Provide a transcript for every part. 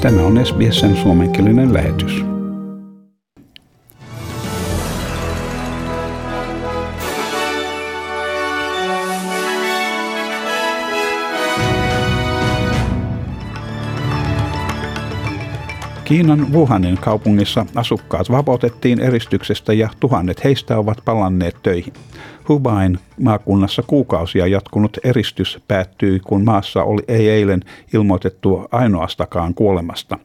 Tämä on SBSn suomenkielinen lähetys. Kiinan Wuhanin kaupungissa asukkaat vapautettiin eristyksestä ja tuhannet heistä ovat palanneet töihin. Hubain maakunnassa kuukausia jatkunut eristys päättyi, kun maassa oli ei eilen ilmoitettu ainoastakaan kuolemasta.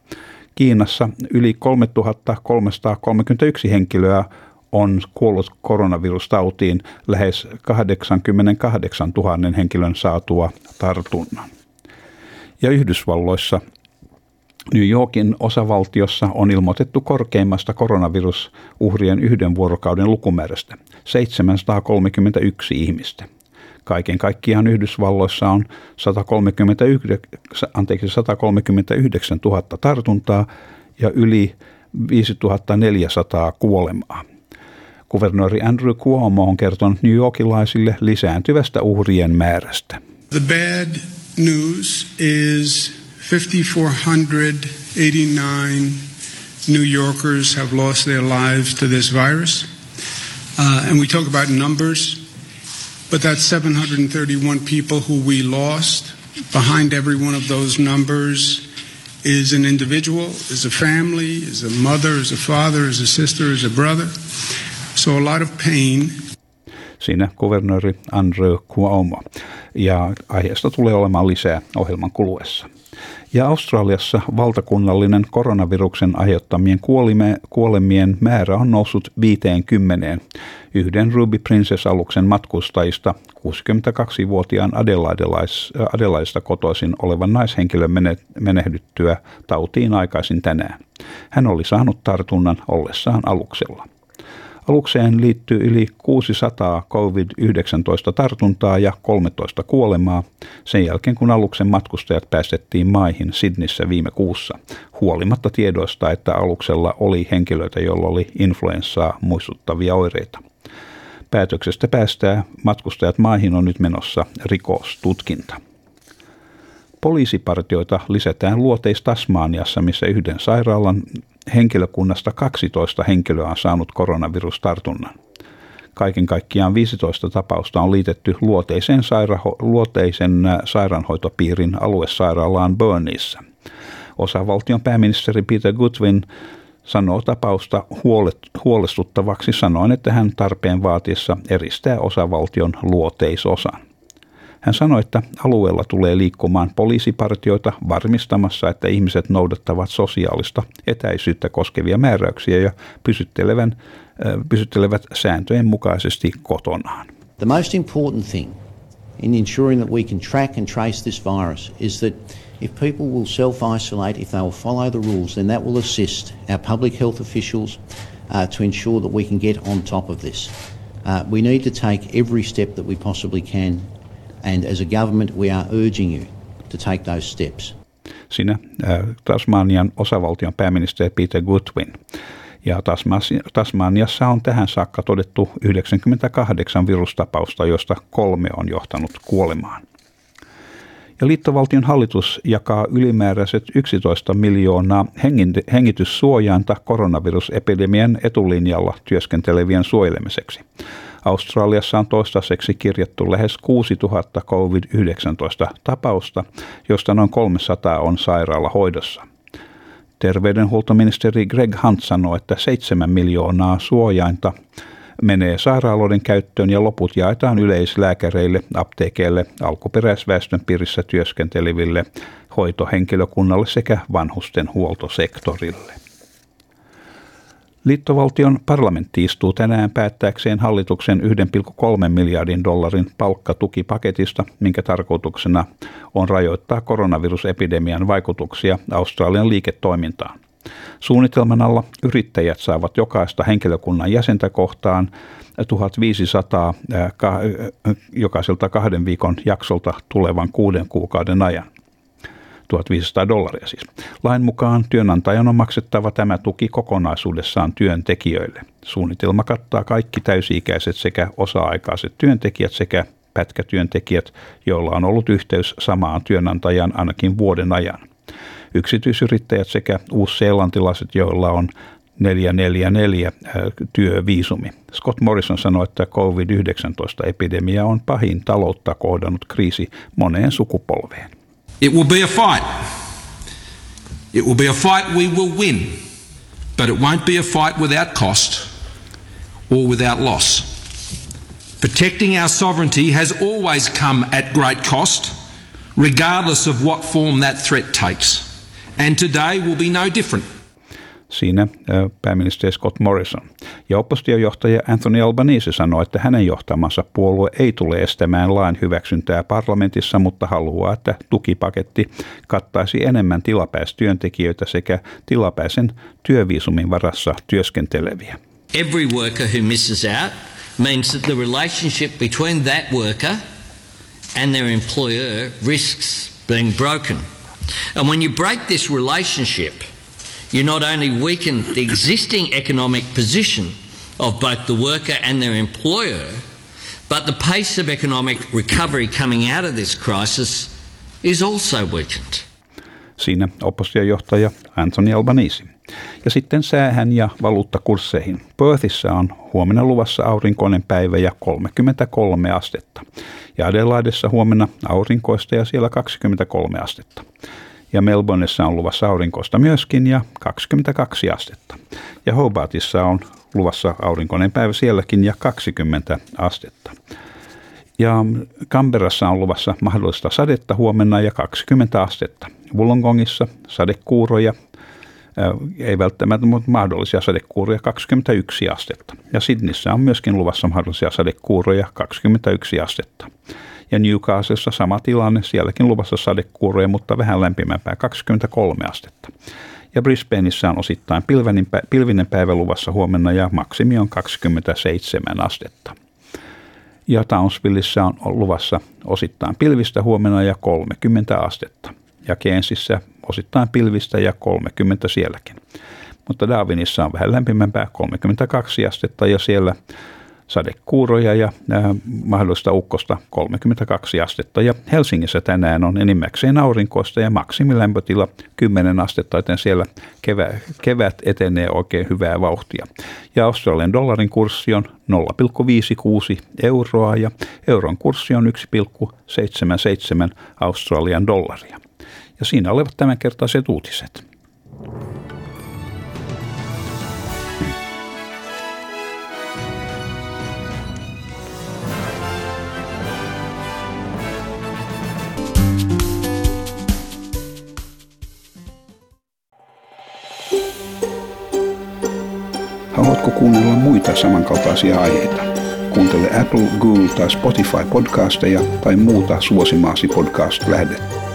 Kiinassa yli 3331 henkilöä on kuollut koronavirustautiin lähes 88 000 henkilön saatua tartunnan. Ja Yhdysvalloissa New Yorkin osavaltiossa on ilmoitettu korkeimmasta koronavirusuhrien yhden vuorokauden lukumäärästä 731 ihmistä. Kaiken kaikkiaan Yhdysvalloissa on 139, anteeksi, 139 000 tartuntaa ja yli 5400 kuolemaa. Kuvernööri Andrew Cuomo on kertonut New Yorkilaisille lisääntyvästä uhrien määrästä. The bad news is 5,489 New Yorkers have lost their lives to this virus. Uh, and we talk about numbers, but that's 731 people who we lost. Behind every one of those numbers is an individual, is a family, is a mother, is a father, is a sister, is a brother. So a lot of pain. Siinä kuvernööri Andrew Cuomo. Ja aiheesta tulee olemaan lisää ohjelman kuluessa. Ja Australiassa valtakunnallinen koronaviruksen aiheuttamien kuolime, kuolemien määrä on noussut 50. Yhden Ruby Princess-aluksen matkustajista 62-vuotiaan Adelaidesta kotoisin olevan naishenkilön menehdyttyä tautiin aikaisin tänään. Hän oli saanut tartunnan ollessaan aluksella. Alukseen liittyy yli 600 COVID-19 tartuntaa ja 13 kuolemaa sen jälkeen, kun aluksen matkustajat päästettiin maihin Sydneyssä viime kuussa, huolimatta tiedoista, että aluksella oli henkilöitä, joilla oli influenssaa muistuttavia oireita. Päätöksestä päästää matkustajat maihin on nyt menossa rikostutkinta. Poliisipartioita lisätään luoteis Tasmaniassa, missä yhden sairaalan henkilökunnasta 12 henkilöä on saanut koronavirustartunnan. Kaiken kaikkiaan 15 tapausta on liitetty luoteisen, sairaho- luoteisen sairaanhoitopiirin aluesairaalaan Burnissa. Osavaltion pääministeri Peter Goodwin sanoo tapausta huolestuttavaksi sanoen, että hän tarpeen vaatiessa eristää osavaltion luoteisosan. Hän sanoi, että alueella tulee liikkumaan poliisipartioita varmistamassa, että ihmiset noudattavat sosiaalista etäisyyttä koskevia määräyksiä ja pysyttelevän, pysyttelevät sääntöjen mukaisesti kotonaan. The most important thing in ensuring that we can track and trace this virus is that if people will self-isolate, if they will follow the rules, then that will assist our public health officials uh, to ensure that we can get on top of this. Uh, we need to take every step that we possibly can And as a government, we are urging you to take those steps. Siinä äh, Tasmanian osavaltion pääministeri Peter Goodwin. Ja Tasmaniassa on tähän saakka todettu 98 virustapausta, joista kolme on johtanut kuolemaan. Ja liittovaltion hallitus jakaa ylimääräiset 11 miljoonaa hengityssuojainta koronavirusepidemian etulinjalla työskentelevien suojelemiseksi. Australiassa on toistaiseksi kirjattu lähes 6000 COVID-19 tapausta, josta noin 300 on sairaalahoidossa. Terveydenhuoltoministeri Greg Hunt sanoi, että 7 miljoonaa suojainta menee sairaaloiden käyttöön ja loput jaetaan yleislääkäreille, apteekeille, alkuperäisväestön piirissä työskenteleville, hoitohenkilökunnalle sekä vanhusten huoltosektorille. Liittovaltion parlamentti istuu tänään päättääkseen hallituksen 1,3 miljardin dollarin palkkatukipaketista, minkä tarkoituksena on rajoittaa koronavirusepidemian vaikutuksia Australian liiketoimintaan. Suunnitelman alla yrittäjät saavat jokaista henkilökunnan jäsentä kohtaan 1500 jokaiselta kahden viikon jaksolta tulevan kuuden kuukauden ajan. 1500 dollaria siis. Lain mukaan työnantajan on maksettava tämä tuki kokonaisuudessaan työntekijöille. Suunnitelma kattaa kaikki täysi-ikäiset sekä osa-aikaiset työntekijät sekä pätkätyöntekijät, joilla on ollut yhteys samaan työnantajaan ainakin vuoden ajan. Yksityisyrittäjät sekä uusseelantilaiset, joilla on 444 työviisumi. Scott Morrison sanoi, että COVID-19-epidemia on pahin taloutta kohdannut kriisi moneen sukupolveen. It will be a fight. It will be a fight we will win, but it won't be a fight without cost or without loss. Protecting our sovereignty has always come at great cost, regardless of what form that threat takes. And today will be no different. Siinä pääministeri Scott Morrison. Ja oppositiojohtaja Anthony Albanese sanoi, että hänen johtamansa puolue ei tule estämään lain hyväksyntää parlamentissa, mutta haluaa, että tukipaketti kattaisi enemmän tilapäistyöntekijöitä sekä tilapäisen työviisumin varassa työskenteleviä. Every worker who misses out means that the relationship between that worker and their employer risks being broken. And when you break this relationship, you not only weaken the existing economic position of both the worker and their employer, but the pace of economic recovery coming out of this crisis is also weakened. Siinä oppositiojohtaja Anthony Albanese. Ja sitten säähän ja valuuttakursseihin. Perthissä on huomenna luvassa aurinkoinen päivä ja 33 astetta. Ja Adelaidessa huomenna aurinkoista ja siellä 23 astetta. Ja Melbourneissa on luvassa aurinkoista myöskin ja 22 astetta. Ja Hobartissa on luvassa aurinkoinen päivä sielläkin ja 20 astetta. Ja Canberrassa on luvassa mahdollista sadetta huomenna ja 20 astetta. Wollongongissa sadekuuroja ei välttämättä, mutta mahdollisia sadekuuroja 21 astetta. Ja Sydneyssä on myöskin luvassa mahdollisia sadekuuroja 21 astetta. Ja Newcastlessa sama tilanne, sielläkin luvassa sadekuuroja, mutta vähän lämpimämpää 23 astetta. Ja Brisbaneissa on osittain pilvinen, päivä luvassa huomenna ja maksimi on 27 astetta. Ja Townsvillessä on luvassa osittain pilvistä huomenna ja 30 astetta ja Keensissä osittain pilvistä ja 30 sielläkin. Mutta Darwinissa on vähän lämpimämpää 32 astetta ja siellä sadekuuroja ja äh, mahdollista ukkosta 32 astetta. Ja Helsingissä tänään on enimmäkseen aurinkoista ja maksimilämpötila 10 astetta, joten siellä kevä, kevät etenee oikein hyvää vauhtia. Ja Australian dollarin kurssi on 0,56 euroa ja euron kurssi on 1,77 Australian dollaria. Ja siinä olevat tämänkertaiset uutiset. Haluatko kuunnella muita samankaltaisia aiheita? Kuuntele Apple, Google tai Spotify podcasteja tai muuta suosimaasi podcast-lähdettä.